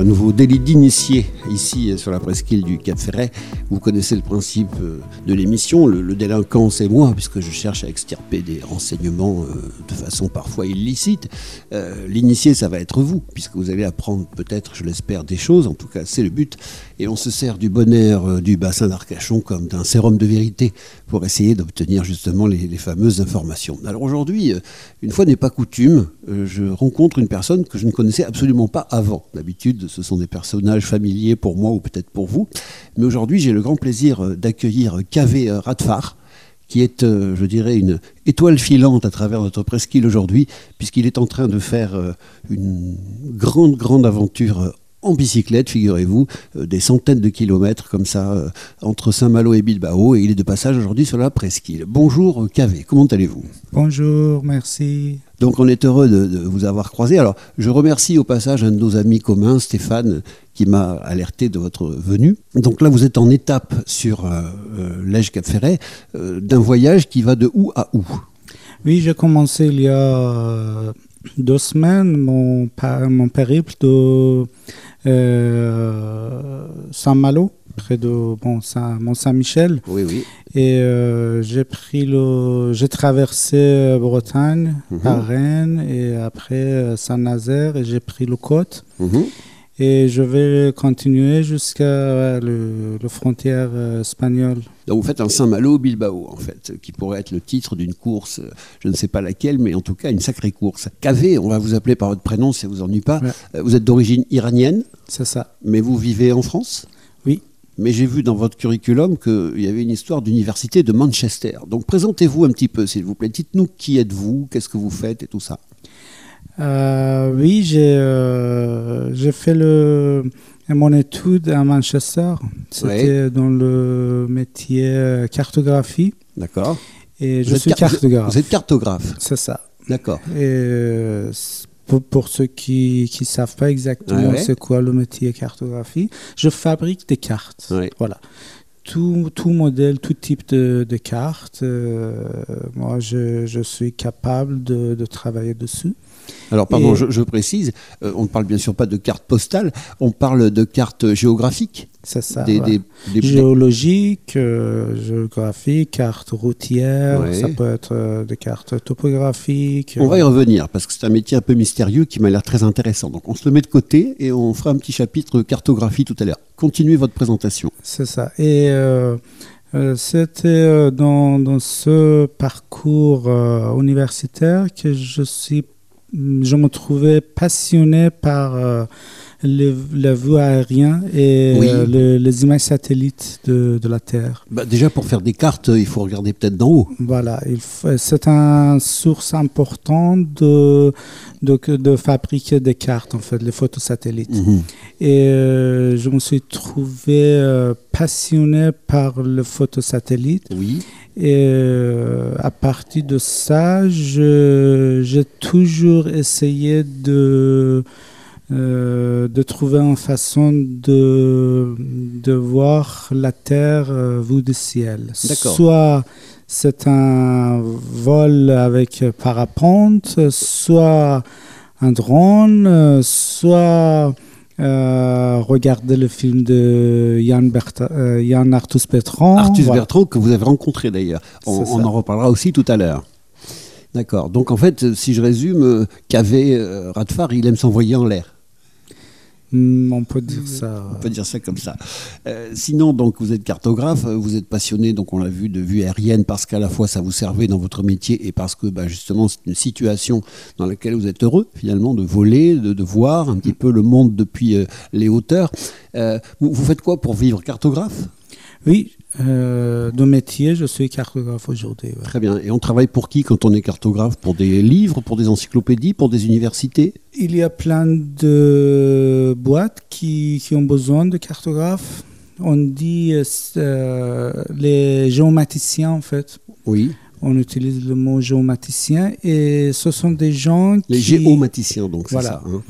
un nouveau délit d'initié ici sur la presqu'île du Cap Ferret. Vous connaissez le principe euh, de l'émission. Le, délinquant, c'est moi, puisque je cherche à extirper des renseignements euh, de façon parfois illicite. Euh, l'initié, ça va être vous, puisque vous allez apprendre peut-être, je l'espère, des choses. En tout cas, c'est le but. Et on se sert du bon air du bassin d'Arcachon comme d'un sérum de vérité pour essayer d'obtenir justement les, fameuses informations. Alors aujourd'hui, une fois n'est pas coutume, je rencontre une personne que je ne connaissais absolument pas avant. D'habitude, ce sont des personnages familiers pour moi ou peut-être pour vous. Mais aujourd'hui, j'ai le grand plaisir euh, d'accueillir euh, Radfar, qui est, euh, je dirais, une étoile filante à travers notre presqu'île aujourd'hui, puisqu'il est en train de faire une grande, grande aventure en bicyclette, figurez-vous, des centaines de kilomètres comme ça entre Saint-Malo et Bilbao, et il est de passage aujourd'hui sur la presqu'île. Bonjour Kavé, comment allez-vous? Bonjour, merci. Donc on est heureux de, vous avoir croisé. Alors je remercie au passage un de nos amis communs, Stéphane, qui m'a alerté de votre venue. Donc là vous êtes en étape sur euh, euh l'Ège Cap Ferret euh, d'un voyage qui va de où à où? Oui, j'ai commencé il y a euh, deux semaines mon, mon périple de Saint-Malo près de bon, Mont-Saint-Michel. Oui, oui. Et euh, j'ai pris le, j'ai traversé euh, Bretagne, mm Rennes et après euh, Saint-Nazaire et j'ai pris le côte. Mhm. Et je vais continuer jusqu'à la le, frontière espagnole. Donc vous faites un Saint-Malo-Bilbao, en fait, qui pourrait être le titre d'une course, je ne sais pas laquelle, mais en tout cas une sacrée course. Kavé, on va vous appeler par votre prénom si ça vous ennuie pas. Vous êtes d'origine iranienne C'est ça. Mais vous vivez en France Oui mais j'ai vu dans votre curriculum qu'il y avait une histoire d'université de Manchester. Donc présentez-vous un petit peu, s'il vous plaît. Dites-nous qui êtes-vous, qu'est-ce que vous faites et tout ça. Euh, oui, euh, j'ai fait le, mon étude à Manchester. C'était dans le métier euh, cartographie. D'accord. Et je suis cartographe. Vous êtes cartographe. C'est ça. D'accord. Et pour, ceux qui ne savent pas exactement c'est quoi le métier cartographie, je fabrique des cartes. Voilà. Tout, tout, modèle, tout type de, de cartes, euh, moi je, je, suis capable de, de travailler dessus. Alors, pardon, je, précise, euh, on ne parle bien sûr pas de cartes postales, on parle de cartes géographiques. C'est ça. Des, Géologiques, euh, géographiques, cartes routières, ça peut être euh, des cartes topographiques. On va y revenir parce que c'est un métier un peu mystérieux qui m'a l'air très intéressant. Donc, on se le met de côté et on fera un petit chapitre cartographie tout à l'heure. Continuez votre présentation. C'est ça. Et. C'était dans, dans, ce parcours universitaire que je suis je me trouvais passionné par euh, la vue aérienne et euh, les images satellites de, de la Terre. Bah déjà, pour faire des cartes, il faut regarder peut-être d'en haut. Voilà, c'est une source importante de, de, de, fabriquer des cartes, en fait, les photos satellites. Mhm. Et euh, je me suis trouvé passionné par le photosatellite. Oui. Et euh, à partir de ça, j'ai toujours essayé de, euh, de trouver une façon de, de voir la Terre euh, vue du ciel. Soit c'est un vol avec parapente, soit un drone, soit euh, regardez le film de Yann, euh, Artus Bertrand. Artus Bertrand, que vous avez rencontré d'ailleurs. On, en reparlera aussi tout à l'heure. D'accord. Donc en fait, si je résume, euh, Radfar, il aime s'envoyer en l'air. Hmm, on peut dire ça. On peut dire ça comme ça. Euh, sinon, donc, vous êtes cartographe, vous êtes passionné, donc on l'a vu, de vue aérienne, parce qu'à la fois ça vous servait dans votre métier et parce que bah, justement c'est une situation dans laquelle vous êtes heureux finalement de voler, de, voir un petit peu le monde depuis euh, les hauteurs. Euh, vous, vous, faites quoi pour vivre? Cartographe? Oui, euh, de métier, je suis cartographe aujourd'hui. Très bien. Et on travaille pour qui quand on est cartographe? Pour des livres, pour des encyclopédies, pour des universités? Il y a plein de boîtes qui, qui ont besoin de cartographes. On dit euh, les géomaticiens, en fait. Oui. On utilise le mot géomaticien et ce sont des gens qui... Les géomaticiens, donc, c'est ça. Hein.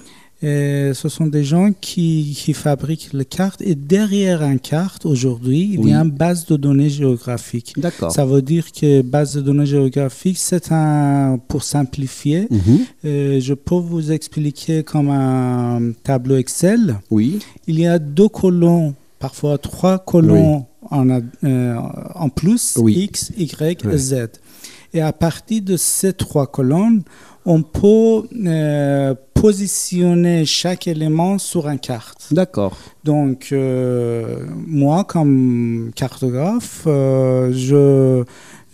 Et ce sont des gens qui, qui fabriquent les cartes et derrière une carte, aujourd'hui, il Oui. y a une base de données géographique. D'accord. Ça veut dire que base de données géographique, c'est un, pour simplifier, Mhm. euh, je peux vous expliquer comme un tableau Excel. Oui, Il y a deux colonnes, parfois trois colonnes en, euh, en plus, Oui. X, Y Ouais. et Z. Et à partir de ces trois colonnes, on peut euh, positionner chaque élément sur une carte. d'accord. Donc, euh, moi, comme cartographe, euh, je,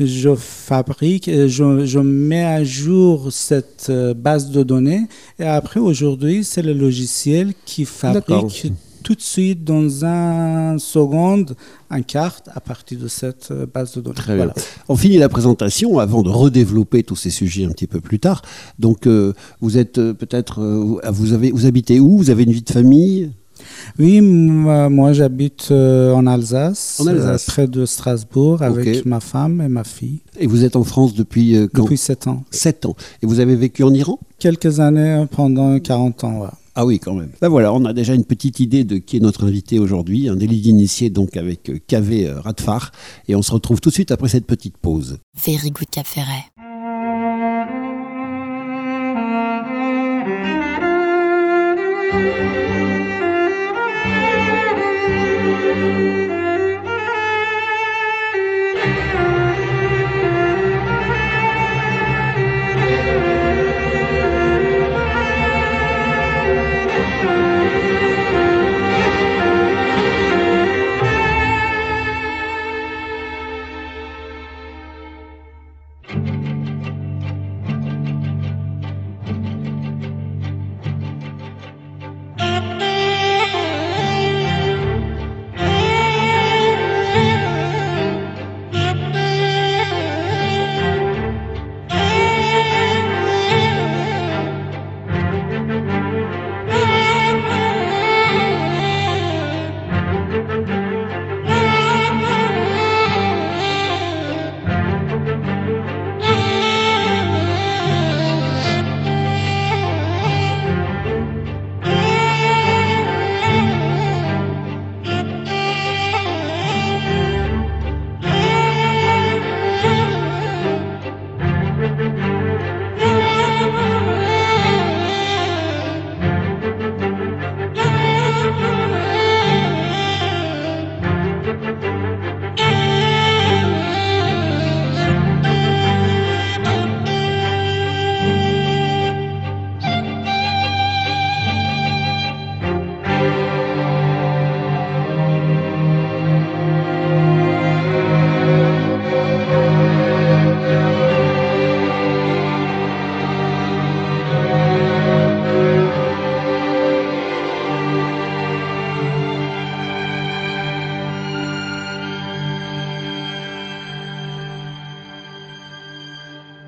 je fabrique, et je, je mets à jour cette euh, base de données. Et après, aujourd'hui, c'est le logiciel qui fabrique tout de suite, dans un seconde, une carte à partir de cette euh, base de données. Très bien. On finit la présentation avant de redévelopper tous ces sujets un petit peu plus tard. Donc, euh, vous êtes euh, peut-être, euh, vous avez, vous habitez où? Vous avez une vie de famille? Oui, moi, j'habite en Alsace, En Alsace. près de Strasbourg, avec ma femme et ma fille, et vous êtes en France depuis quand? Depuis 7 ans. 7 ans. Et vous avez vécu en Iran? Quelques années pendant 40 ans. ouais. Ah oui, quand même. Là voilà, on a déjà une petite idée de qui est notre invité aujourd'hui, un délit d'initié donc avec euh, KV euh, Radfar. Et on se retrouve tout de suite après cette petite pause. Very Good Cap Ferret.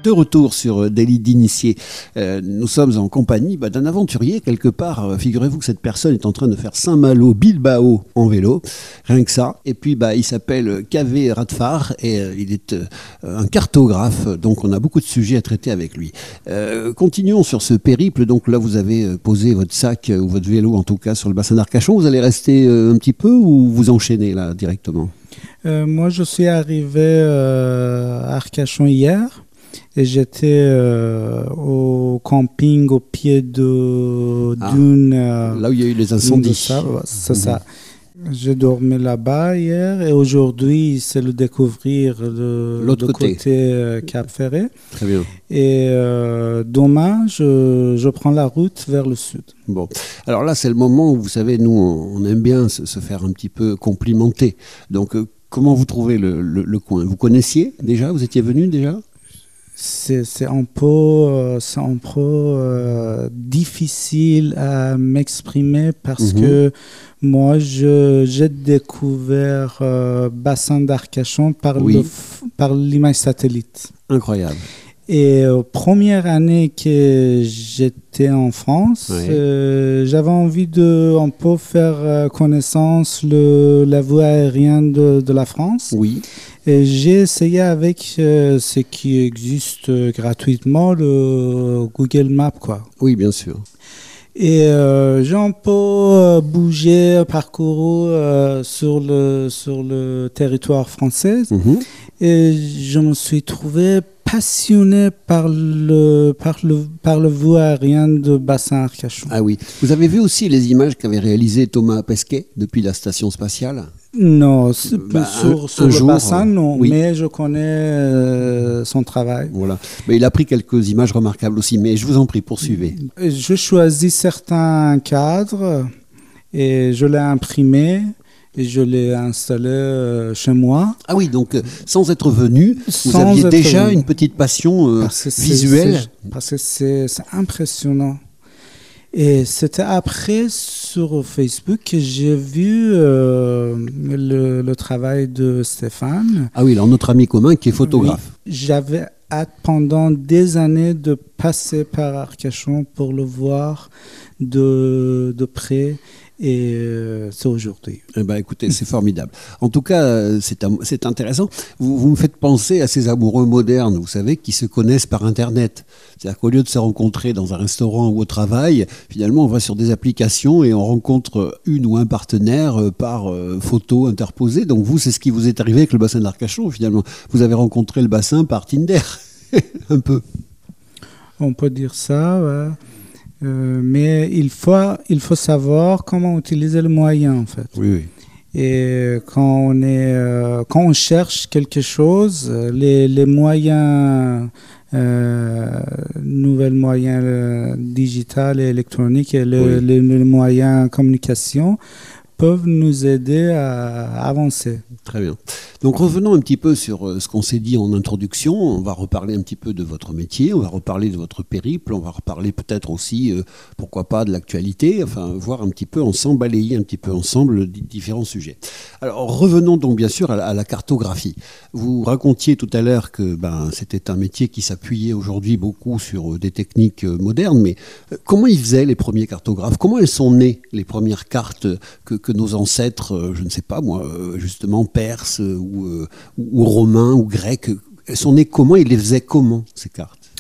De retour sur euh, Délit d'initié, Euh, nous sommes en compagnie bah, d'un aventurier quelque part. Euh, Figurez-vous que cette personne est en train de faire Saint-Malo, Bilbao en vélo, rien que ça. Et puis bah, il s'appelle KV Radfar et euh, il est un cartographe, donc on a beaucoup de sujets à traiter avec lui. Continuons sur ce périple. Donc là, vous avez posé votre sac ou votre vélo en tout cas sur le bassin d'Arcachon. Vous allez rester un petit peu ou vous enchaînez là directement? Moi, je suis arrivé à Arcachon hier et j'étais euh, au camping au pied de Ah. d'une. euh, Là où il y a eu les incendies. ouais, C'est Mhm. ça. J'ai dormi là-bas hier et aujourd'hui, c'est le découvrir de L'autre de côté. euh, Cap Ferré. Très bien. Et euh, demain, je, je prends la route vers le sud. Bon, alors là, c'est le moment où, vous savez, nous, on aime bien se, se faire un petit peu complimenter. Donc, comment vous trouvez le, le- le coin? Vous connaissiez déjà? Vous étiez venu déjà? C'est un peu, euh, c'est un peu euh, difficile à m'exprimer parce Mhm. que moi, je- j'ai découvert euh, Bassin d'Arcachon Oui. par l'image satellite. Incroyable. Et euh, première année que j'étais en France, euh, j'avais envie de un peu faire euh, connaissance le la voie aérienne de, de la France. Oui. Et j'ai essayé avec euh, ce qui existe gratuitement, le Google Maps, quoi. Oui, bien sûr. Et euh, j'ai un peu bougé, parcouru euh, sur, le, sur le territoire français. Mhm. Et je me suis trouvé passionné par le, par le, par le vol aérien de bassin Arcachon. Ah oui. Vous avez vu aussi les images qu'avait réalisées Thomas Pesquet depuis la station spatiale? Non, Bah, sur, un- sur un le jour, bassin, non, oui. mais je connais euh, son travail. Voilà. Mais il a pris quelques images remarquables aussi. Mais je vous en prie, poursuivez. Je choisis certains cadres et je l'ai imprimé et je l'ai installé euh, chez moi. Ah oui, donc euh, sans être venu, vous Sans aviez être déjà venu. une petite passion euh, Parce visuelle. c'est- Parce que c'est impressionnant. Et c'était après sur Facebook que j'ai vu euh, le, le travail de Stéphane. Ah oui, alors notre ami commun qui est photographe. J'avais hâte pendant des années de passer par Arcachon pour le voir de, de près. Et euh, c'est aujourd'hui. Eh ben, écoutez, c'est formidable. En tout cas, euh, c'est intéressant. Vous, vous me faites penser à ces amoureux modernes, vous savez, qui se connaissent par Internet. C'est-à-dire qu'au lieu de se rencontrer dans un restaurant ou au travail, finalement, on va sur des applications et on rencontre une ou un partenaire euh, par euh, photo interposée. Donc vous, c'est ce qui vous est arrivé avec le bassin d'Arcachon, finalement. Vous avez rencontré le bassin par Tinder, un peu. On peut dire ça, ouais. Euh, mais il faut, il faut savoir comment utiliser le moyen, en fait. Oui, oui. Et quand on, est, euh, quand on cherche quelque chose, euh, les, les moyens, euh, nouvelles moyens digitales et électroniques et le- Oui. les, les moyens communication peuvent nous aider à avancer. Très bien. Donc revenons un petit peu sur euh, ce qu'on s'est dit en introduction. On va reparler un petit peu de votre métier, on va reparler de votre périple, on va reparler peut-être aussi, euh, pourquoi pas, de l'actualité, enfin voir un petit peu ensemble, balayer un petit peu ensemble di- différents sujets. Alors revenons donc bien sûr à la, cartographie. Vous racontiez tout à l'heure que ben, c'était un métier qui s'appuyait aujourd'hui beaucoup sur euh, des techniques modernes, mais comment ils faisaient les premiers cartographes? Comment elles sont nées les premières cartes que nos ancêtres, euh, je ne sais pas moi, euh, justement perses euh, ou, ou, romains ou grecs, sont nées comment Ils les faisaient comment ces cartes?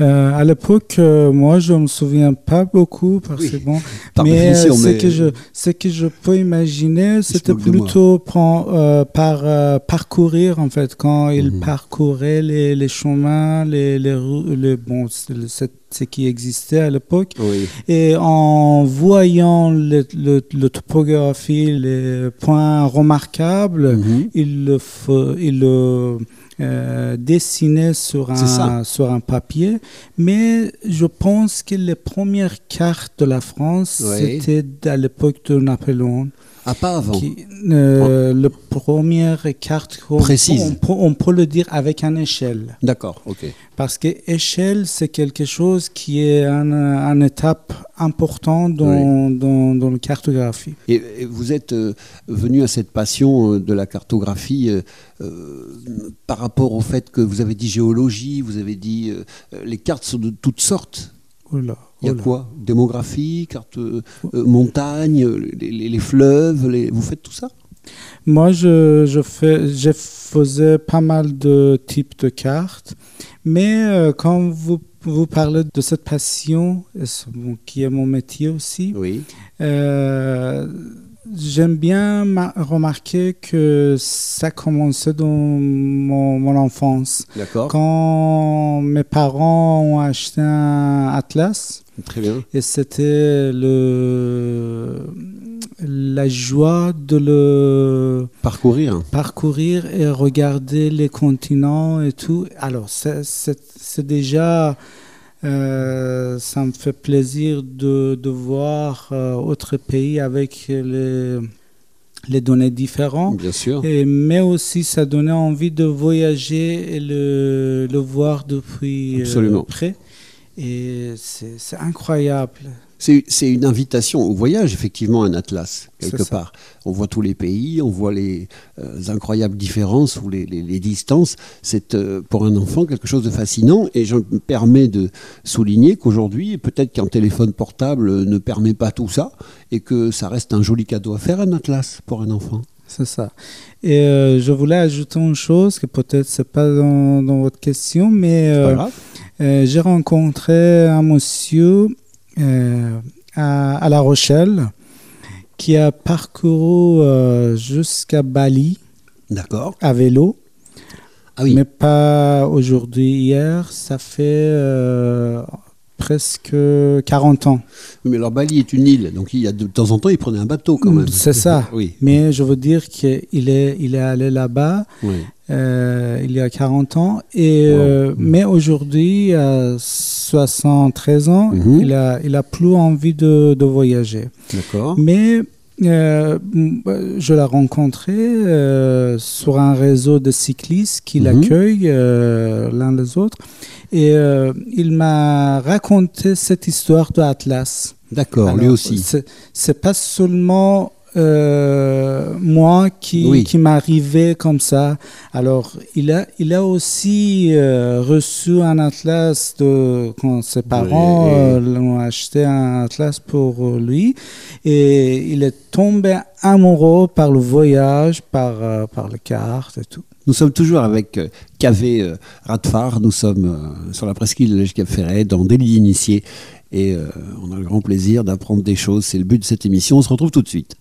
Euh, à l'époque, euh, moi, je me souviens pas beaucoup parce Oui, que bon, par mais euh, ce mais- que je, ce que je peux imaginer, c'était plutôt prend- euh, par euh, parcourir en fait quand il Mhm. parcourait les, les chemins, les, les, les bon, ce qui existait à l'époque. Oui. Et en voyant le, le, le topographie, les points remarquables, Mhm. il le, il le euh, dessinait sur un, sur un papier. Mais je pense que les premières cartes de la France, Oui. c'était à l'époque de Napoléon. Ah, pas avant. Qui, euh, Le première carte, on, Précise. on peut- on peut le dire avec une échelle. D'accord, ok. Parce que échelle, c'est quelque chose qui est un, un étape important dans, dans, dans la cartographie. Et, et vous êtes euh, venu à cette passion euh, de la cartographie par rapport au fait que vous avez dit géologie, vous avez dit les cartes sont de toutes sortes. Il y a oula. quoi? Démographie, carte euh, euh, montagne, les, les- les fleuves, les- vous faites tout ça? Moi, je, je, fais, je faisais pas mal de types de cartes, mais euh, quand vous, vous parlez de cette passion, qui est mon métier aussi, Oui. euh, j'aime bien ma- remarquer que ça commençait dans mon, mon enfance. D'accord. Quand mes parents ont acheté un atlas, Très bien. et c'était le la joie de le Parcourir. parcourir et regarder les continents et tout. Alors, c'est déjà, euh, ça me fait plaisir de, de voir euh, autres pays avec les, les données différentes. Bien sûr. Et, mais aussi, ça donnait envie de voyager et le, le voir depuis euh, Absolument. près. Et c'est incroyable. C'est une invitation au voyage, effectivement, un atlas, quelque part. On voit tous les pays, on voit les euh, incroyables différences ou les, les- les distances. C'est euh, pour un enfant quelque chose de fascinant. Et je me permets de souligner qu'aujourd'hui, peut-être qu'un téléphone portable ne permet pas tout ça et que ça reste un joli cadeau à faire, un atlas, pour un enfant. C'est ça. Et euh, je voulais ajouter une chose que peut-être c'est pas dans, dans votre question, mais euh, euh, j'ai rencontré un monsieur euh, à, La Rochelle qui a parcouru jusqu'à Bali. D'accord. À vélo. Ah oui. Mais pas aujourd'hui, hier. Ça fait presque 40 ans. mais alors Bali est une île, donc il y a de, temps en temps, il prenait un bateau quand même. C'est ça. oui. Mais je veux dire qu'il est, il est allé là-bas euh, il y a 40 ans. Et, euh, Mais aujourd'hui, à 73 ans, mhm. il, a, il a plus envie de, de voyager. D'accord. Mais euh, je l'ai rencontré sur un réseau de cyclistes qui mhm. l'accueillent l'un les autres. Et euh, il m'a raconté cette histoire de Atlas. D'accord, lui aussi. C'est pas seulement euh, moi qui, qui m'arrivait comme ça. Alors, il a, il a aussi euh, reçu un atlas de, quand ses parents ont acheté un atlas pour lui. Et il est tombé amoureux par le voyage, par, par les cartes et tout. Nous sommes toujours avec euh, euh, Radfar, nous sommes euh, sur la presqu'île de Cap Ferret, dans Délit initié, et on a le grand plaisir d'apprendre des choses. C'est le but de cette émission. On se retrouve tout de suite.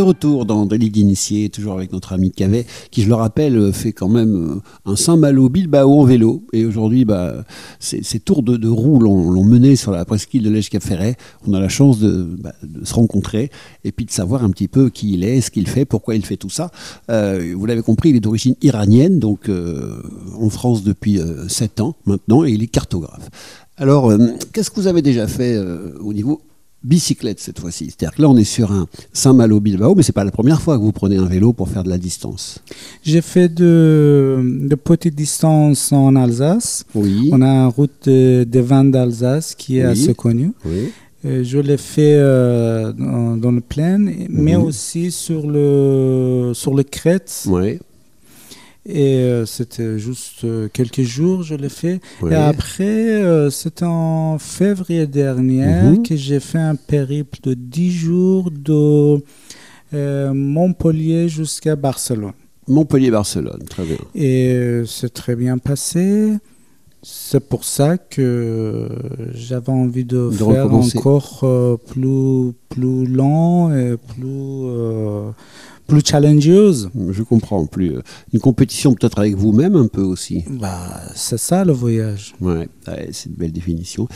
De retour dans Délit d'initié, toujours avec notre ami Cavet, qui, je le rappelle, fait quand même euh, un Saint-Malo Bilbao en vélo. Et aujourd'hui, bah, ces, tours de, roue l'ont mené sur la presqu'île de l'Èche. On a la chance bah, de, se rencontrer et puis de savoir un petit peu qui il est, ce qu'il fait, pourquoi il fait tout ça. Euh, vous l'avez compris, il est d'origine iranienne, donc euh, en France depuis 7 ans maintenant, et il est cartographe. Alors, qu'est-ce que vous avez déjà fait au niveau bicyclette cette fois-ci. C'est-à-dire que là, on est sur un Saint-Malo-Bilbao, mais c'est pas la première fois que vous prenez un vélo pour faire de la distance. J'ai fait de, de petites distances en Alsace. Oui. On a une route des vins d'Alsace qui est assez connue. Oui. Euh, je l'ai fait euh, dans, le plein, mais mhm. aussi sur le, sur le crête. Oui. Et euh, c'était juste euh, quelques jours, je l'ai fait. Et après, euh, c'était en février dernier mhm. que j'ai fait un périple de 10 jours de Montpellier jusqu'à Barcelone. Montpellier-Barcelone, très bien. Et c'est très bien passé. C'est pour ça que j'avais envie de, faire encore plus, plus lent et plus plus challengeuse. Je comprends, plus euh, une compétition peut-être avec vous-même un peu aussi. Bah, c'est ça le voyage. Ouais, c'est une belle définition.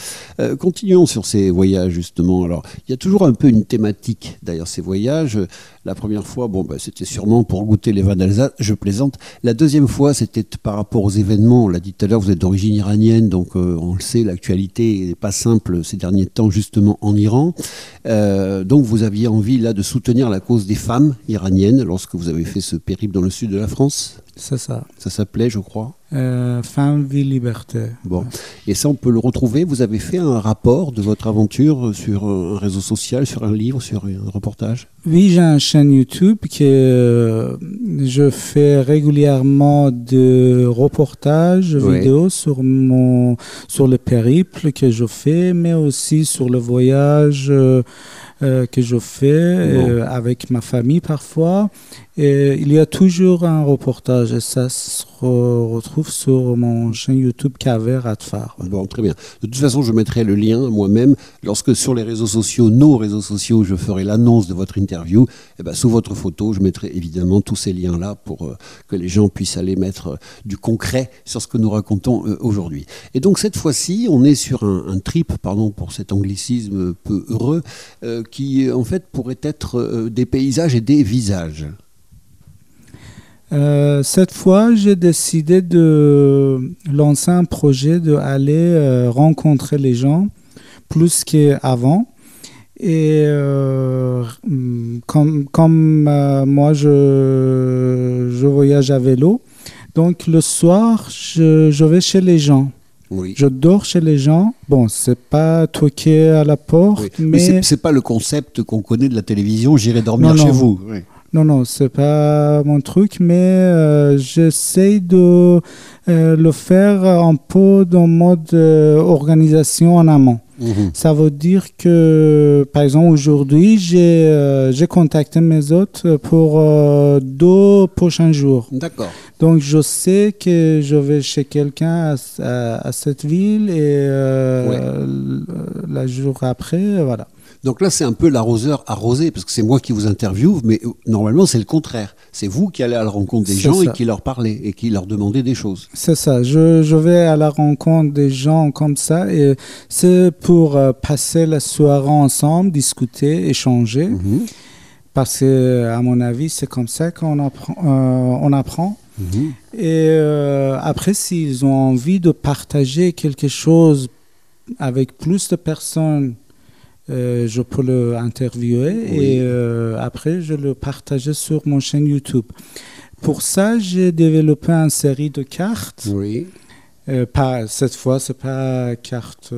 Euh, continuons sur ces voyages justement. Alors, il y a toujours un peu une thématique derrière ces voyages. La première fois, bon, bah, c'était sûrement pour goûter les vins d'Alsace, je plaisante. La deuxième fois, c'était par rapport aux événements. On l'a dit tout à l'heure, vous êtes d'origine iranienne, donc euh, on le sait, l'actualité n'est pas simple ces derniers temps, justement en Iran. Euh, donc vous aviez envie là de soutenir la cause des femmes iraniennes lorsque vous avez fait ce périple dans le sud de la France? C'est ça. Ça s'appelait, je crois euh, Femme, vie, liberté. Bon. Et ça, on peut le retrouver. Vous avez fait un rapport de votre aventure sur un réseau social, sur un livre, sur un reportage? Oui, j'ai une chaîne YouTube que euh, je fais régulièrement de reportages vidéo sur, mon, sur le périple que je fais, mais aussi sur le voyage. Euh, que je fais euh, avec ma famille parfois. Et il y a toujours un reportage et ça se retrouve sur mon chaîne YouTube Caver Atfar. Bon, très bien. De toute façon, je mettrai le lien moi-même. Lorsque sur les réseaux sociaux, nos réseaux sociaux, je ferai l'annonce de votre interview, et eh ben, sous votre photo, je mettrai évidemment tous ces liens-là pour euh, que les gens puissent aller mettre du concret sur ce que nous racontons aujourd'hui. Et donc cette fois-ci, on est sur un, trip, pardon pour cet anglicisme peu heureux, qui en fait pourrait être euh, des paysages et des visages euh, cette fois, j'ai décidé de lancer un projet d'aller euh, rencontrer les gens plus qu'avant. Et comme, comme moi, je, je voyage à vélo, donc le soir, je, je vais chez les gens. Je dors chez les gens. Bon, c'est pas toquer à la porte, mais, mais c'est pas le concept qu'on connaît de la télévision. J'irai dormir chez vous. Non, non, c'est pas mon truc, mais euh, j'essaie de euh, le faire un peu dans mode euh, organisation en amont. Mhm. Ça veut dire que, par exemple, aujourd'hui, j'ai contacté mes hôtes pour deux prochains jours. D'accord. Donc, je sais que je vais chez quelqu'un à, cette ville et le jour après, voilà. Donc là, c'est un peu l'arroseur arrosé, parce que c'est moi qui vous interviewe, mais euh, normalement, c'est le contraire. C'est vous qui allez à la rencontre des gens et qui leur parlez et qui leur demandez des choses. C'est ça. Je, vais à la rencontre des gens comme ça et c'est pour euh, passer la soirée ensemble, discuter, échanger. Mhm. Parce que, à mon avis, c'est comme ça qu'on apprend. Euh, on apprend. Mhm. Et après, s'ils ont envie de partager quelque chose avec plus de personnes euh, je peux le interviewer et euh, après je le partage sur mon chaîne YouTube. Pour ça, j'ai développé une série de cartes. Oui. Euh, pas, cette fois, c'est pas carte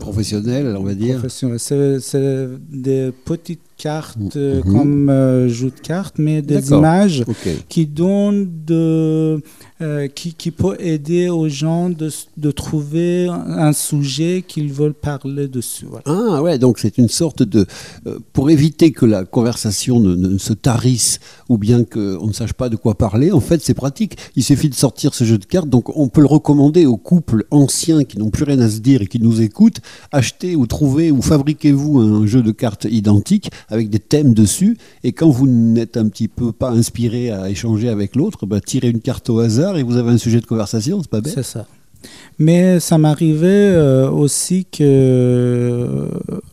professionnelle, on va dire. C'est des petites cartes mhm. comme jeu de cartes, mais des images qui donnent de euh, qui, qui, peut aider aux gens de, de trouver un sujet qu'ils veulent parler dessus. Ah ouais, donc c'est une sorte de... Euh, pour éviter que la conversation ne, ne se tarisse ou bien qu'on ne sache pas de quoi parler, en fait c'est pratique. Il suffit de sortir ce jeu de cartes, donc on peut le recommander aux couples anciens qui n'ont plus rien à se dire et qui nous écoutent. Achetez ou trouvez ou fabriquez-vous un jeu de cartes identique avec des thèmes dessus et quand vous n'êtes un petit peu pas inspiré à échanger avec l'autre, bah, tirez une carte au hasard et vous avez un sujet de conversation, c'est pas bête. C'est ça. Mais ça m'arrivait euh, aussi que euh,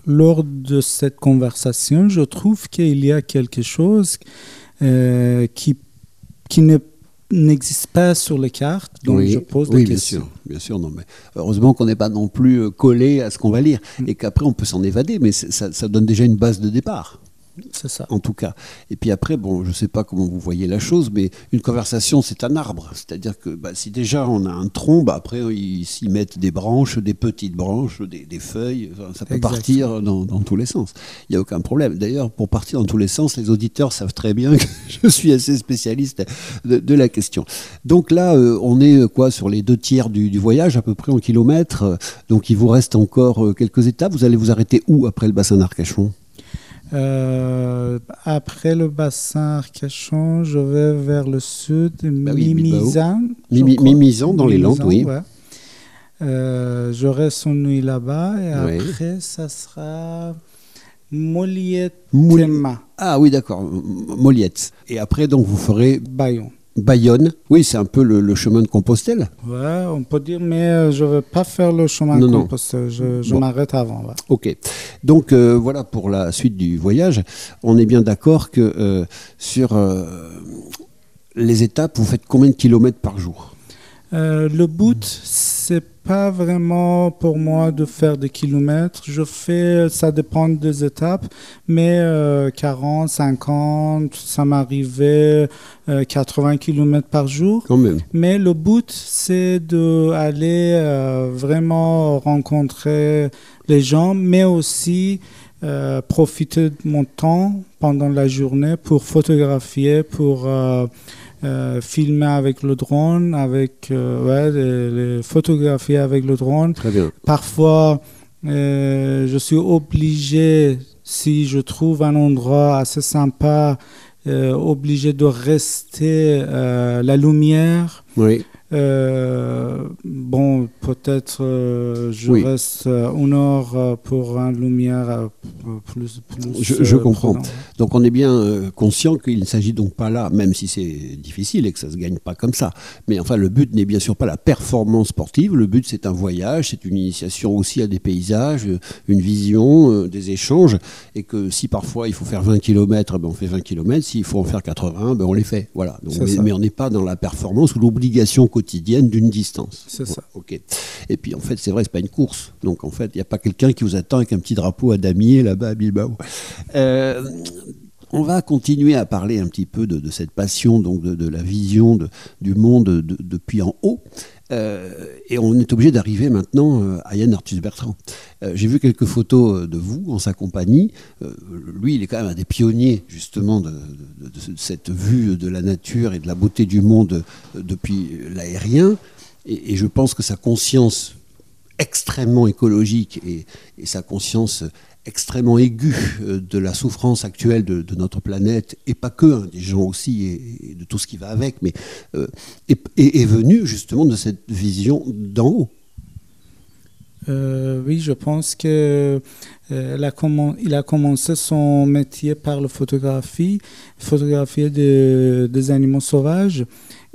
lors de cette conversation, je trouve qu'il y a quelque chose euh, qui, qui n'existe pas sur les cartes, donc je pose des oui, questions. Bien sûr, bien sûr, non, mais heureusement qu'on n'est pas non plus collé à ce qu'on va lire mm. et qu'après on peut s'en évader, mais ça, ça donne déjà une base de départ. C'est ça. En tout cas. Et puis après, bon, je ne sais pas comment vous voyez la chose, mais une conversation, c'est un arbre. C'est-à-dire que bah, si déjà on a un tronc, bah, après ils s'y mettent des branches, des petites branches, des, feuilles. ça peut partir dans, tous les sens. Il n'y a aucun problème. D'ailleurs, pour partir dans tous les sens, les auditeurs savent très bien que je suis assez spécialiste de, la question. Donc là, euh, on est quoi sur les deux tiers du, du, voyage, à peu près en kilomètres. Donc il vous reste encore euh, quelques étapes. Vous allez vous arrêter où après le bassin d'Arcachon? Euh, après le bassin Arcachon, je vais vers le sud, bah Mimizan. Mimizan dans les Landes, oui. Euh, je reste une nuit là-bas et après, ça sera Moliette. Ah oui, d'accord, Moliette. Et après, donc, vous ferez. Bayon. Bayonne, oui, c'est un peu le, chemin de Compostelle. Ouais, on peut dire, mais euh, je ne veux pas faire le chemin de Compostelle. Je, m'arrête avant. Ok. Donc euh, voilà pour la suite du voyage. On est bien d'accord que euh, sur les étapes, vous faites combien de kilomètres par jour? Le bout, c'est pas vraiment pour moi de faire des kilomètres. Je fais, ça dépend des étapes, mais 40, euh, 50, ça m'arrivait 80 km par jour. Quand même. Mais le but, c'est d'aller euh, vraiment rencontrer les gens, mais aussi euh, profiter de mon temps pendant la journée pour photographier, pour euh, filmer avec le drone, avec euh, ouais, les, photographier avec le drone. Très bien. Parfois, euh, je suis obligé, si je trouve un endroit assez sympa, obligé de rester la lumière. Oui. Euh, bon, peut-être euh, je reste euh, une heure pour une lumière plus. je, comprends. Donc on est bien conscient qu'il ne s'agit donc pas là, même si c'est difficile et que ça se gagne pas comme ça. Mais enfin, le but n'est bien sûr pas la performance sportive. Le but c'est un voyage, c'est une initiation aussi à des paysages, une vision, des échanges, et que si parfois il faut faire 20 km, ben on fait 20 km. S'il faut en faire 80, ben on les fait. Voilà. Donc, mais, on n'est pas dans la performance ou l'obligation quotidienne quotidienne d'une distance. C'est ça. Ok. Et puis en fait, c'est vrai, c'est pas une course. Donc en fait, il n'y a pas quelqu'un qui vous attend avec un petit drapeau à damier là-bas à Bilbao. Euh, on va continuer à parler un petit peu de, cette passion, donc de, la vision du monde depuis en haut. Euh, et on est obligé d'arriver maintenant euh, à Yann Arthus Bertrand. Euh, j'ai vu quelques photos de vous en sa compagnie. lui, il est quand même un des pionniers justement de, cette vue de la nature et de la beauté du monde depuis l'aérien. Et, je pense que sa conscience extrêmement écologique et, et sa conscience extrêmement aigu euh, de la souffrance actuelle de, notre planète, et pas que, hein, des gens aussi, et, de tout ce qui va avec, mais euh, est, venu justement de cette vision d'en haut. Euh, oui, je pense que il, a il, a commencé son métier par la photographie, photographier des animaux sauvages.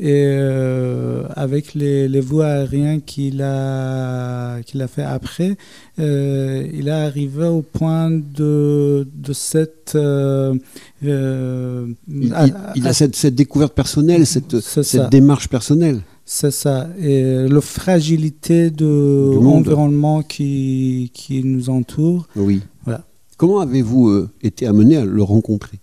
Et euh, avec les, les voies aériennes qu'il a, qu'il a fait après, euh, il est arrivé au point de, de cette... Euh, il, a cette, cette, découverte personnelle, cette, cette démarche personnelle. C'est ça. Et la fragilité de l'environnement qui, qui nous entoure. Oui. Voilà. Comment avez-vous été amené à le rencontrer?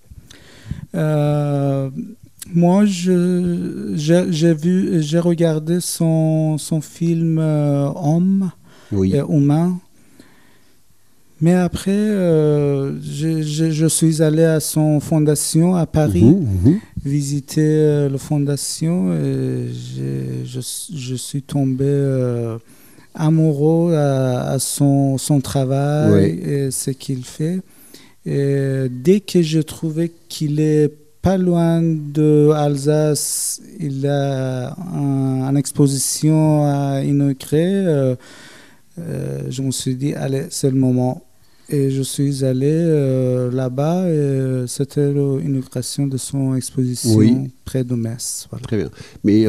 Moi, j'ai vu, j'ai regardé son, son film euh, Homme et Humain. Mais après, euh, je, suis allé à son fondation à Paris, mhm, mhm. visiter euh, la fondation et je, je, suis tombé amoureux à, son, son, travail et ce qu'il fait. Et dès que je trouvais qu'il est pas loin de Alsace, il a une exposition à inaugurer. Euh, euh, je me suis dit, allez, c'est le moment. Et je suis allé euh, là-bas et c'était l'inauguration de son exposition près de Metz. Très bien. Mais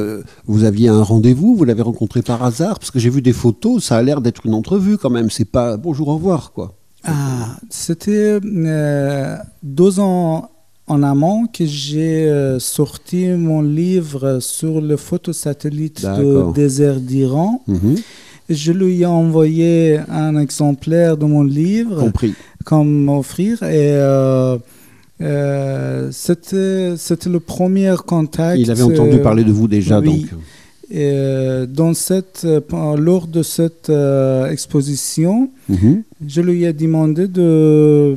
vous aviez un rendez-vous, vous l'avez rencontré par hasard? Parce que j'ai vu des photos, ça a l'air d'être une entrevue quand même. C'est pas bonjour, au revoir, quoi. Ah, c'était deux ans en amont que j'ai euh, sorti mon livre sur le photosatellite du désert d'Iran. Mhm. Je lui ai envoyé un exemplaire de mon livre Compris. comme offrir et euh, euh, c'était c'était le premier contact. Il avait entendu parler de vous déjà donc. Et dans cette, lors de cette exposition, mhm. je lui ai demandé de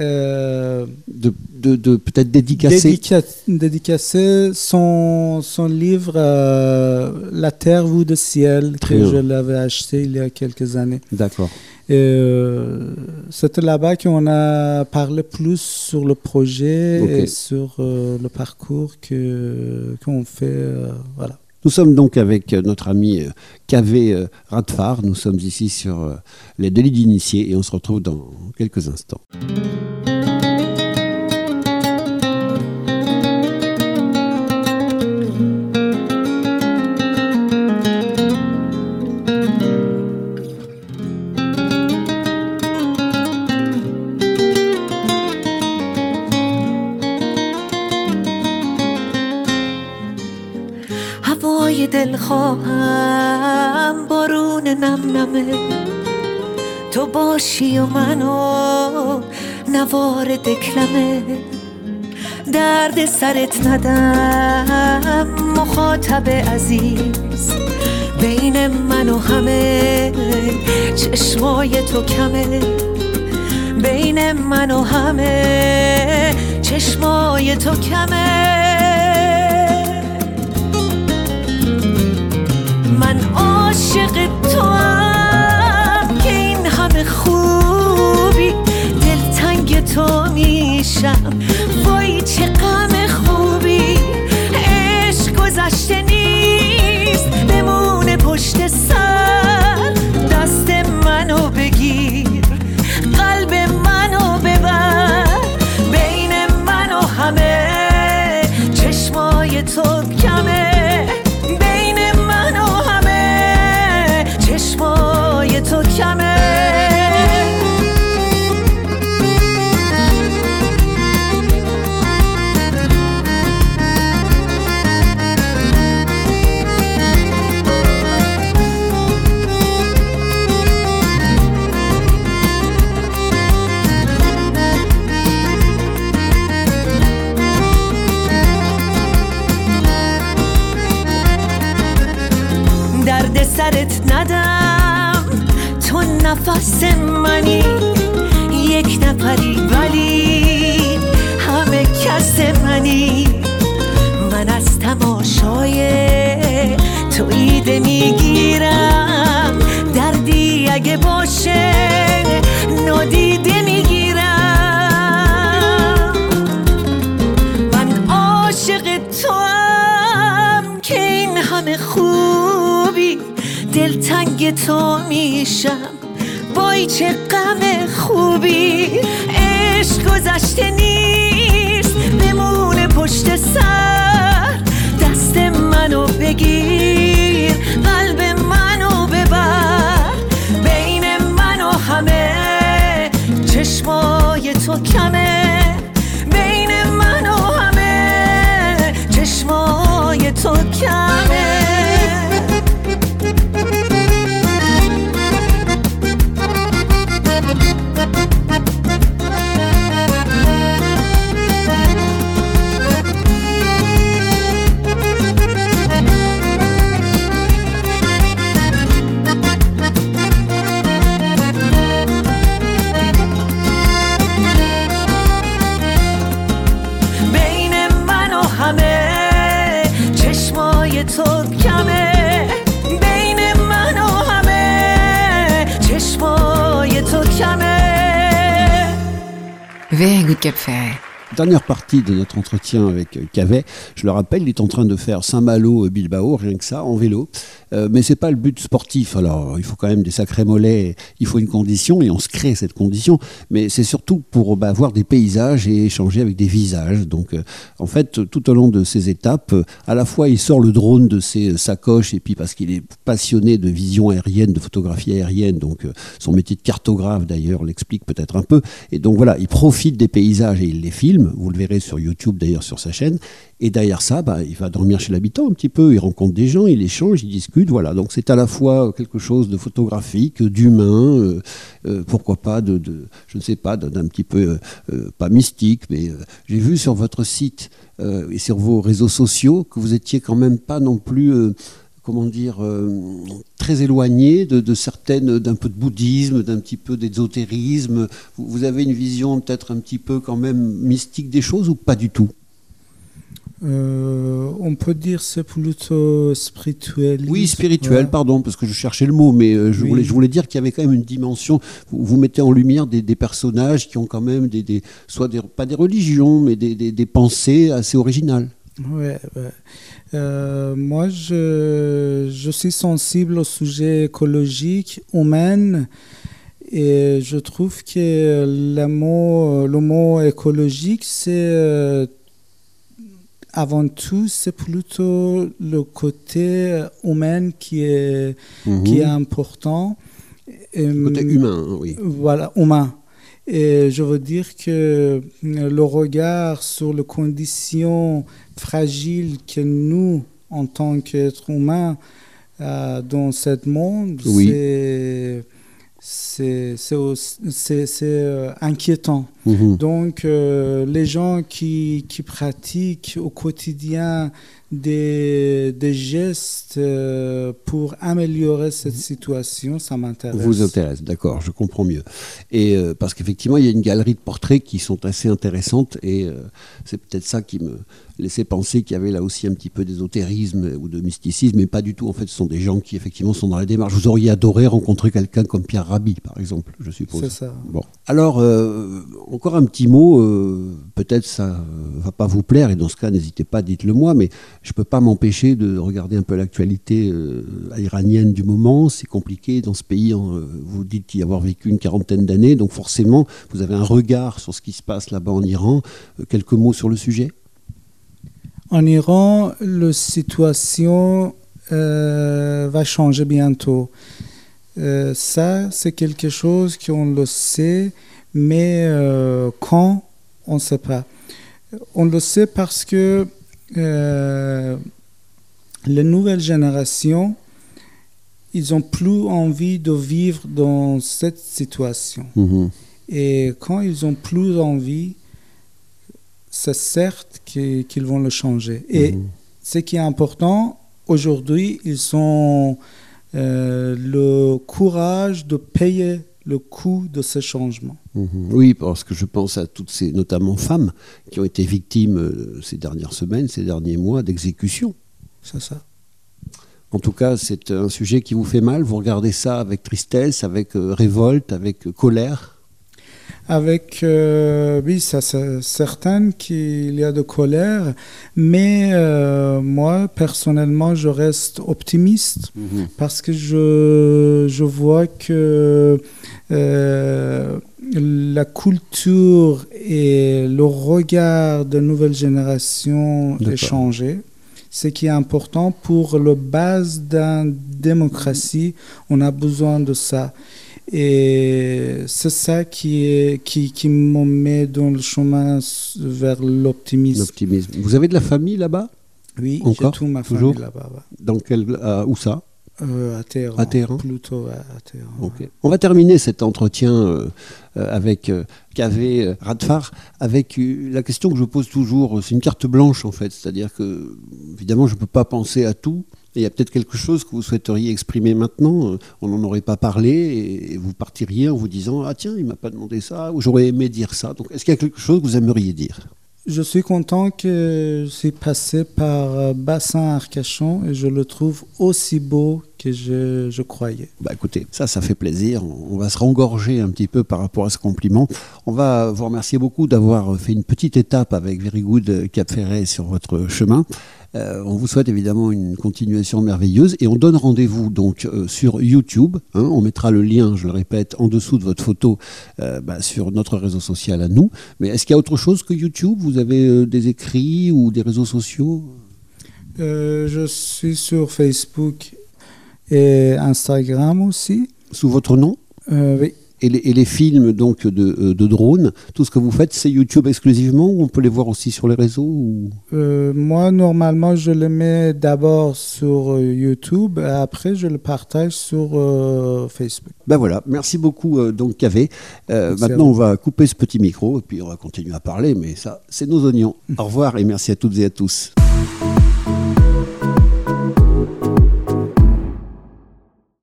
euh, de, de, peut-être dédicacer dédicacer son, son livre euh, La Terre vous de ciel que je l'avais acheté il y a quelques années. D'accord. Euh, C'était là-bas qu'on a parlé plus sur le projet et sur euh, le parcours que qu'on fait. voilà. Nous sommes donc avec notre ami Kavé Radfar. Nous sommes ici sur les délits d'initiés et on se retrouve dans quelques instants. هوای دل خواهم بارون نم نمه تو باشی و منو نوار دکلمه درد سرت ندم مخاطب عزیز. بین من و همه چشمای تو کمه. بین من و همه چشمای تو کمه. تو میشم. وای چه غم خوبی. عشق گذشته نیست. بمونه پشت سر. دست منو بگیر. قلب منو ببر. بین من و همه چشمای تو کمه. بین من و همه چشمای تو کمه. چشمای تو کمه بین من و همه چشمای تو کمه Very good Cap Ferret. Dernière partie de notre entretien avec euh, Cavet. Je le rappelle, il est en train de faire Saint-Malo-Bilbao, rien que ça, en vélo. Euh, mais c'est pas le but sportif. Alors, il faut quand même des sacrés mollets. Il faut une condition et on se crée cette condition. Mais c'est surtout pour bah, voir des paysages et échanger avec des visages. Donc, euh, en fait, tout au long de ces étapes, euh, à la fois il sort le drone de ses euh, sacoches et puis parce qu'il est passionné de vision aérienne, de photographie aérienne. Donc, euh, son métier de cartographe d'ailleurs l'explique peut-être un peu. Et donc voilà, il profite des paysages et il les filme. Vous le verrez sur YouTube d'ailleurs sur sa chaîne. Et derrière ça, bah, il va dormir chez l'habitant un petit peu, il rencontre des gens, il échange, il discute, voilà. Donc c'est à la fois quelque chose de photographique, d'humain, euh, euh, pourquoi pas de, je ne sais pas, d'un petit peu, euh, pas mystique, mais j'ai vu sur votre site et sur vos réseaux sociaux que vous étiez quand même pas non plus... comment dire, euh, très éloigné de, de certaines, d'un peu de bouddhisme, d'un petit peu d'ésotérisme. Vous, vous avez une vision peut-être un petit peu quand même mystique des choses ou pas du tout? Euh, on peut dire c'est plutôt spirituel. Oui, spirituel, pardon, parce que je cherchais le mot, mais euh, je, Oui. voulais, je voulais dire qu'il y avait quand même une dimension. Vous, vous mettez en lumière des, des personnages qui ont quand même des, des- soit des, pas des religions, mais des pensées assez originales. Ouais, ouais. Euh, moi, je, je suis sensible au sujet écologique, humain, et je trouve que le mot, le mot écologique, c'est euh, avant tout, c'est plutôt le côté humain qui est, qui est important. Et, Le côté humain, hein, oui. voilà, humain. Et je veux dire que le regard sur les conditions fragiles que nous, en tant qu'être humain euh, dans ce monde, Oui. c'est euh, inquiétant. Mhm. Donc, euh, les gens qui, qui pratiquent au quotidien des, des gestes euh, pour améliorer cette situation, ça m'intéresse. Vous intéresse, d'accord, je comprends mieux. Et euh, parce qu'effectivement, il y a une galerie de portraits qui sont assez intéressantes et euh, c'est peut-être ça qui me laissait penser qu'il y avait là aussi un petit peu d'ésotérisme ou de mysticisme, mais pas du tout. En fait, ce sont des gens qui effectivement sont dans la démarche. Vous auriez adoré rencontrer quelqu'un comme Pierre Rabhi, par exemple, je suppose. C'est ça. Bon. Alors, euh, encore un petit mot, euh, peut-être ça va pas vous plaire, et dans ce cas, n'hésitez pas, dites-le moi, mais je peux pas m'empêcher de regarder un peu l'actualité euh, iranienne du moment. C'est compliqué dans ce pays, vous dites y avoir vécu une quarantaine d'années, donc forcément, vous avez un regard sur ce qui se passe là-bas en Iran. Quelques mots sur le sujet? En Iran, la situation va changer bientôt. Euh, ça, c'est quelque chose qu'on le sait, mais euh, quand, on ne sait pas. On le sait parce que euh, les nouvelles générations, ils ont plus envie de vivre dans cette situation. Mhm. Et quand ils ont plus envie, c'est certes qu'ils vont le changer. Et Mhm. ce qui est important, aujourd'hui, ils ont euh, le courage de payer le coût de ce changement. Mhm. Oui, parce que je pense à toutes ces, notamment femmes, qui ont été victimes euh, ces dernières semaines, ces derniers mois d'exécutions. C'est ça. En tout cas, c'est un sujet qui vous fait mal. Vous regardez ça avec tristesse, avec euh, révolte, avec colère. Avec, euh, oui, ça c'est certain qu'il y a de colère, mais euh, moi, personnellement, je reste optimiste. parce que je, je vois que euh, la culture et le regard de nouvelles générations est changé. Ce qui est important pour la base d'une démocratie, on a besoin de ça. Et c'est ça qui, est, qui, qui me met dans le chemin vers l'optimisme. L'optimisme. Vous avez de la famille là-bas? Oui, j'ai toute ma famille là-bas. ouais. Dans quel, Où ça? Euh, à Téhéran. À Téhéran? Plutôt à, à Téhéran. Ok. On va terminer cet entretien euh, euh, avec euh, Kavé Radfar avec la question que je pose toujours. C'est une carte blanche en fait, c'est-à-dire que évidemment je ne peux pas penser à tout. Il y a peut-être quelque chose que vous souhaiteriez exprimer maintenant. euh, On n'en aurait pas parlé et, vous partiriez en vous disant ah tiens il m'a pas demandé ça ou j'aurais aimé dire ça. Donc est-ce qu'il y a quelque chose que vous aimeriez dire? Je suis content que je suis passé par euh, Bassin Arcachon et je le trouve aussi beau que je, je croyais. Bah écoutez, ça, ça fait plaisir. On va se rengorger un petit peu par rapport à ce compliment. On va vous remercier beaucoup d'avoir fait une petite étape avec Very Good Cap Ferret sur votre chemin. Euh, on vous souhaite évidemment une continuation merveilleuse et on donne rendez-vous donc euh, sur YouTube. hein. on mettra le lien, je le répète, en dessous de votre photo euh, bah, sur notre réseau social à nous. Mais est-ce qu'il y a autre chose que YouTube? Vous avez des écrits ou des réseaux sociaux? Je suis sur Facebook et Instagram aussi. sous votre nom? Oui, Et les, et les films donc de, euh, de drones, tout ce que vous faites, c'est YouTube exclusivement ou on peut les voir aussi sur les réseaux ou... Euh, moi, normalement, je le mets d'abord sur euh, YouTube et après, je le partage sur euh, Facebook. Ben voilà, merci beaucoup euh, donc Cavé. Maintenant on va couper ce petit micro et puis on va continuer à parler, mais ça c'est nos oignons. Au revoir et merci à toutes et à tous.